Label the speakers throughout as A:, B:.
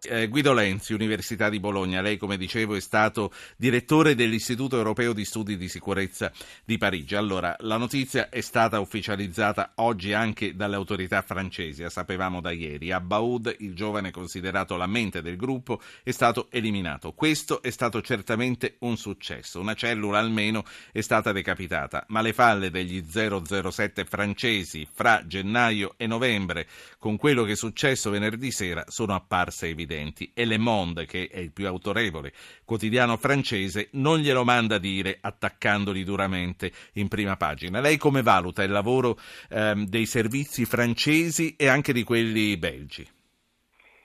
A: Eh, Guido Lenzi, Università di Bologna, lei come dicevo è stato direttore dell'Istituto Europeo di Studi di Sicurezza di Parigi. Allora, la notizia è stata ufficializzata oggi anche dalle autorità francesi, la sapevamo da ieri. Abbaoud, il giovane considerato la mente del gruppo, è stato eliminato. Questo è stato certamente un successo, una cellula almeno è stata decapitata, ma le falle degli 007 francesi fra gennaio e novembre con quello che è successo venerdì sera sono apparse evidenti evidenti e Le Monde, che è il più autorevole quotidiano francese, non glielo manda a dire attaccandoli duramente in prima pagina. Lei come valuta il lavoro ehm, dei servizi francesi e anche di quelli belgi?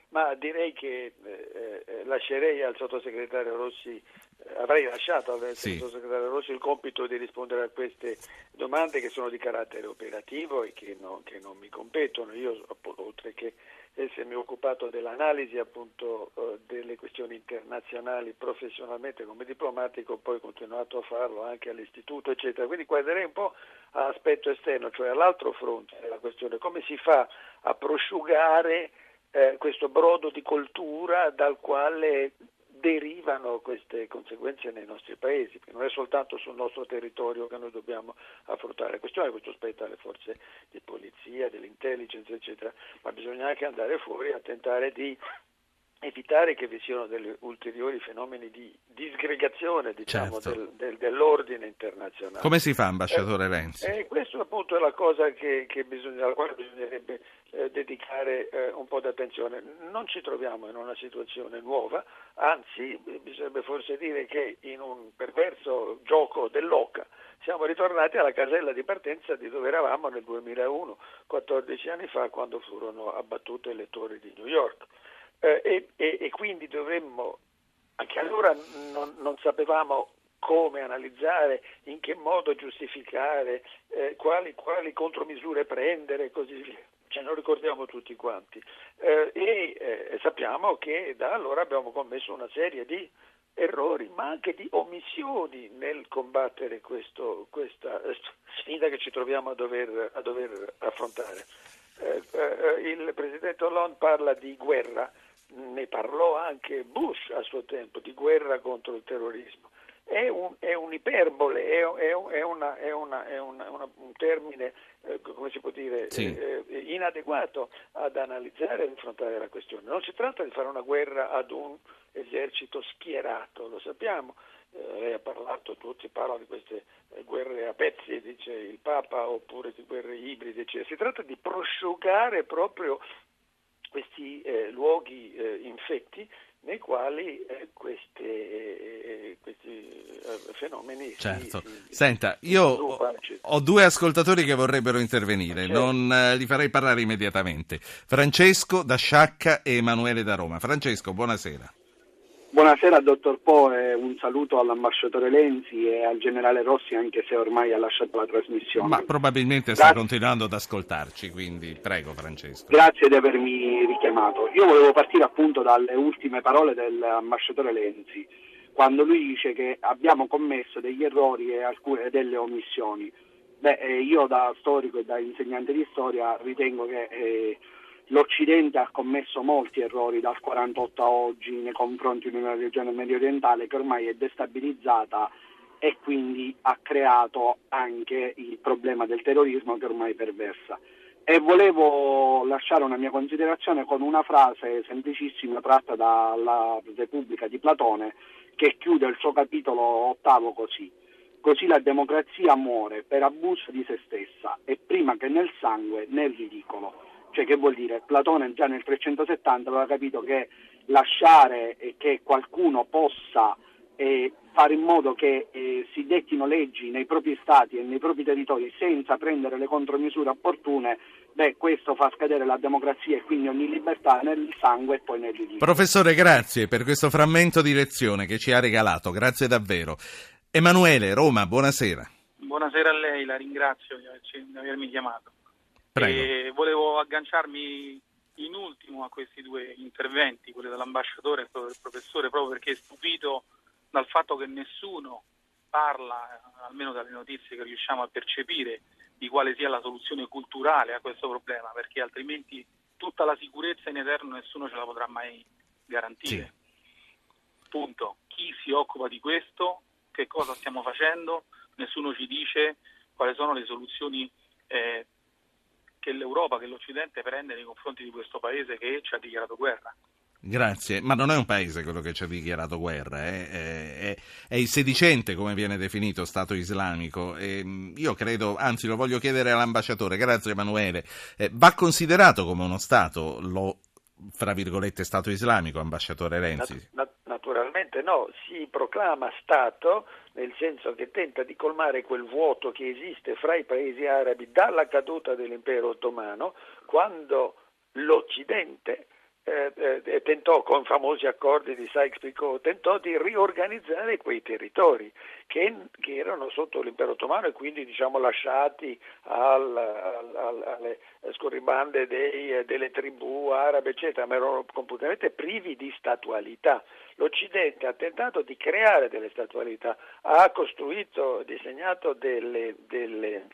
B: Ma direi che eh, eh lascerei al sottosegretario Rossi, eh, avrei lasciato al sì. sottosegretario Rossi il compito di rispondere a queste domande che sono di carattere operativo e che, no, che non mi competono. Io, oltre che essermi occupato dell'analisi appunto eh, delle questioni internazionali professionalmente come diplomatico, poi ho continuato a farlo anche all'istituto, eccetera. Quindi guarderei un po' all'aspetto esterno, cioè all'altro fronte della questione, come si fa a prosciugare eh, questo brodo di coltura dal quale derivano queste conseguenze nei nostri paesi, perché non è soltanto sul nostro territorio che noi dobbiamo affrontare la questione, questo spetta alle forze di polizia, dell'intelligence, eccetera, ma bisogna anche andare fuori a tentare di evitare che vi siano degli ulteriori fenomeni di disgregazione diciamo, certo. del, del, dell'ordine internazionale.
A: Come si fa, ambasciatore eh, Renzi?
B: Eh, questo appunto è la cosa che, che bisogna, alla quale bisognerebbe eh, dedicare eh, un po' di attenzione. Non ci troviamo in una situazione nuova, anzi bisognerebbe forse dire che in un perverso gioco dell'oca siamo ritornati alla casella di partenza di dove eravamo nel 2001, 14 anni fa, quando furono abbattute le torri di New York eh, e, e, e, quindi dovremmo, anche allora non, non, sapevamo come analizzare, in che modo giustificare, eh, quali, quali, contromisure prendere così via. Ce lo ricordiamo tutti quanti eh, e eh, sappiamo che da allora abbiamo commesso una serie di errori ma anche di omissioni nel combattere questo, questa sfida che ci troviamo a dover, a dover affrontare. Eh, eh, il Presidente Hollande parla di guerra, ne parlò anche Bush a suo tempo, di guerra contro il terrorismo. È, un, è un'iperbole, è, è, è, una, è una, una, una, un termine, eh, come si può dire, sì. eh, inadeguato ad analizzare e affrontare la questione. Non si tratta di fare una guerra ad un esercito schierato, lo sappiamo. Eh, lei ha parlato, tutti parlano di queste eh, guerre a pezzi, dice il Papa, oppure di guerre ibride, eccetera. Si tratta di prosciugare proprio eh, luoghi eh, infetti nei quali eh, queste, eh, questi eh, fenomeni
A: certo.
B: si, si
A: Senta, io ho, due ascoltatori che vorrebbero intervenire, certo. non eh, li farei parlare immediatamente. Francesco da Sciacca e Emanuele da Roma. Francesco, buonasera.
C: Buonasera dottor Po e un saluto all'ambasciatore Lenzi e al generale Rossi anche se ormai ha lasciato la trasmissione.
A: Ma probabilmente Grazie. sta continuando ad ascoltarci, quindi prego Francesco.
C: Grazie di avermi richiamato. Io volevo partire appunto dalle ultime parole dell'ambasciatore Lenzi, quando lui dice che abbiamo commesso degli errori e alcune delle omissioni. Beh, eh, io da storico e da insegnante di storia ritengo che... Eh, l'Occidente ha commesso molti errori dal 48 a oggi nei confronti di una regione medio orientale che ormai è destabilizzata e quindi ha creato anche il problema del terrorismo che ormai perversa. E volevo lasciare una mia considerazione con una frase semplicissima tratta dalla Repubblica di Platone che chiude il suo capitolo ottavo così. Così la democrazia muore per abuso di se stessa e prima che nel sangue nel ridicolo. Cioè che vuol dire? Platone già nel 370 aveva capito che lasciare che qualcuno possa eh, fare in modo che eh, si dettino leggi nei propri stati e nei propri territori senza prendere le contromisure opportune, beh, questo fa scadere la democrazia e quindi ogni libertà nel sangue e poi nel ridicolo.
A: Professore, grazie per questo frammento di lezione che ci ha regalato, grazie davvero. Emanuele, Roma, buonasera.
D: Buonasera a lei, la ringrazio di avermi chiamato.
A: Prego.
D: E volevo agganciarmi in ultimo a questi due interventi, quello dell'ambasciatore e quello del professore, proprio perché stupito dal fatto che nessuno parla, almeno dalle notizie che riusciamo a percepire, di quale sia la soluzione culturale a questo problema, perché altrimenti tutta la sicurezza in eterno nessuno ce la potrà mai garantire. Sì. Punto. Chi si occupa di questo? Che cosa stiamo facendo? Nessuno ci dice quali sono le soluzioni eh, che l'Europa, che l'Occidente prende nei confronti di questo paese che ci ha dichiarato guerra.
A: Grazie, ma non è un paese quello che ci ha dichiarato guerra, eh? è, è, è, il sedicente come viene definito Stato islamico. E io credo, anzi lo voglio chiedere all'ambasciatore, grazie Emanuele, eh, va considerato come uno Stato lo, fra virgolette, Stato islamico, ambasciatore Renzi?
B: Nat- naturalmente no, si proclama Stato nel senso che tenta di colmare quel vuoto che esiste fra i paesi arabi dalla caduta dell'impero ottomano, quando l'Occidente eh, eh, tentò con famosi accordi di Sykes-Picot, tentò di riorganizzare quei territori che, che, erano sotto l'impero ottomano e quindi diciamo, lasciati al, al, al, alle scorribande dei, delle tribù arabe, eccetera, ma erano completamente privi di statualità. L'Occidente ha tentato di creare delle statualità, ha costruito, disegnato delle, delle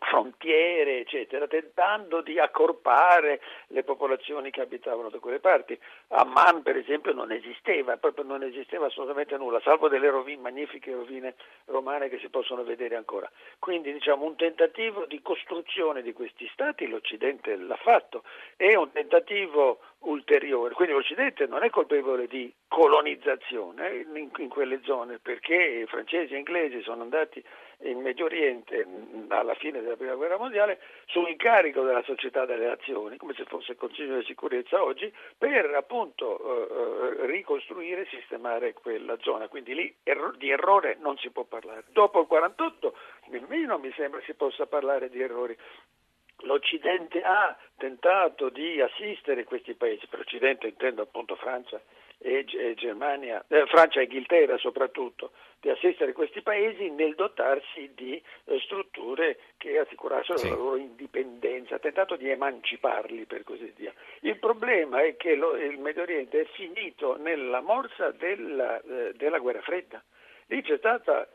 B: frontiere, eccetera, tentando di accorpare le popolazioni che abitavano da quelle parti. Amman, per esempio, non esisteva, proprio non esisteva assolutamente nulla, salvo delle rovine, magnifiche rovine romane che si possono vedere ancora. Quindi, diciamo, un tentativo di costruzione di questi stati l'Occidente l'ha fatto, è un tentativo ulteriore. Quindi l'Occidente non è colpevole di colonizzazione in, in quelle zone, perché i francesi e inglesi sono andati in Medio Oriente alla fine della Prima Guerra Mondiale su incarico della Società delle Nazioni, come se fosse il Consiglio di sicurezza oggi, per appunto eh, eh ricostruire e sistemare quella zona. Quindi lì erro- di errore non si può parlare. Dopo il 48 nemmeno mi sembra si possa parlare di errori. L'Occidente ha tentato di assistere questi paesi, per Occidente intendo appunto Francia e, Germania, eh, Francia e Inghilterra soprattutto, di assistere questi paesi nel dotarsi di eh, strutture che assicurassero sì. la loro indipendenza, ha tentato di emanciparli per così dire. Il problema è che lo, il Medio Oriente è finito nella morsa della, eh, della guerra fredda. Lì c'è stata,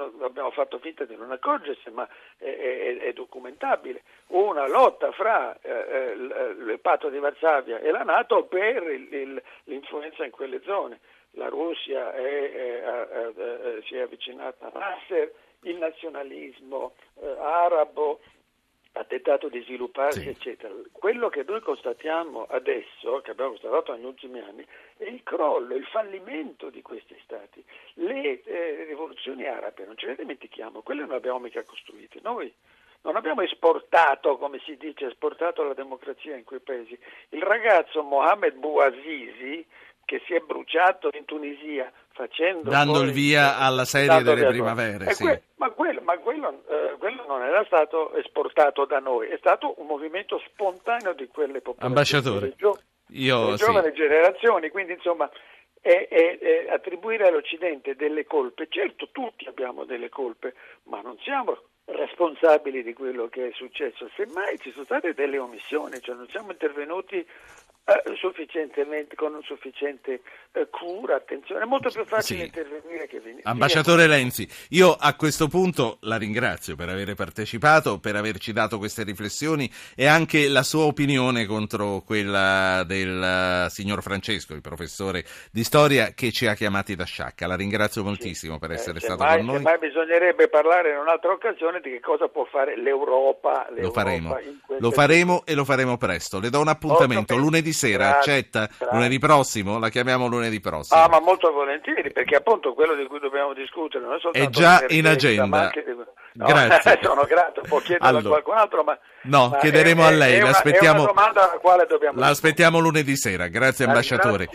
B: abbiamo fatto finta di non accorgersi, ma è, è, è documentabile, una lotta fra eh, eh il patto di Varsavia e la Nato per il, il, l'influenza in quelle zone. La Russia è, si è avvicinata a Nasser, il nazionalismo eh, arabo ha tentato di svilupparsi, sì. eccetera. Quello che noi constatiamo adesso, che abbiamo constatato negli ultimi anni, è il crollo, il fallimento di questi stati. Le eh, rivoluzioni arabe, non ce le dimentichiamo, quelle non le abbiamo mica costruite. Noi non abbiamo esportato, come si dice, esportato la democrazia in quei paesi. Il ragazzo Mohamed Bouazizi, che si è bruciato in Tunisia facendo
A: dando il via alla serie delle primavere sì.
B: que- ma, quello, ma quello, eh, quello, non era stato esportato da noi è stato un movimento spontaneo di quelle popolazioni
A: ambasciatore gio- io,
B: sì. giovani generazioni quindi insomma è, è, è attribuire all'Occidente delle colpe certo tutti abbiamo delle colpe ma non siamo responsabili di quello che è successo semmai ci sono state delle omissioni cioè non siamo intervenuti eh, sufficientemente, con sufficiente eh, cura, attenzione. È molto più facile sì. intervenire che venire.
A: Ambasciatore Renzi, io a questo punto la ringrazio per aver partecipato, per averci dato queste riflessioni e anche la sua opinione contro quella del uh, signor Francesco, il professore di storia che ci ha chiamati da Sciacca. La ringrazio moltissimo sì. per essere eh, stato
B: mai,
A: con noi.
B: Ma bisognerebbe parlare in un'altra occasione di che cosa può fare l'Europa. l'Europa
A: lo faremo, lo faremo e lo faremo presto. Le do un appuntamento lunedì sera, grazie, accetta? Grazie. Lunedì prossimo? La chiamiamo lunedì prossimo.
B: Ah, ma molto volentieri, perché appunto quello di cui dobbiamo discutere non è soltanto...
A: È già in agenda.
B: No, grazie. sono grato, può chiederlo allora. a qualcun altro, ma...
A: No,
B: ma
A: chiederemo
B: è,
A: a lei,
B: è una,
A: l'aspettiamo...
B: È una domanda alla quale dobbiamo...
A: L'aspettiamo lunedì sera, grazie ambasciatore.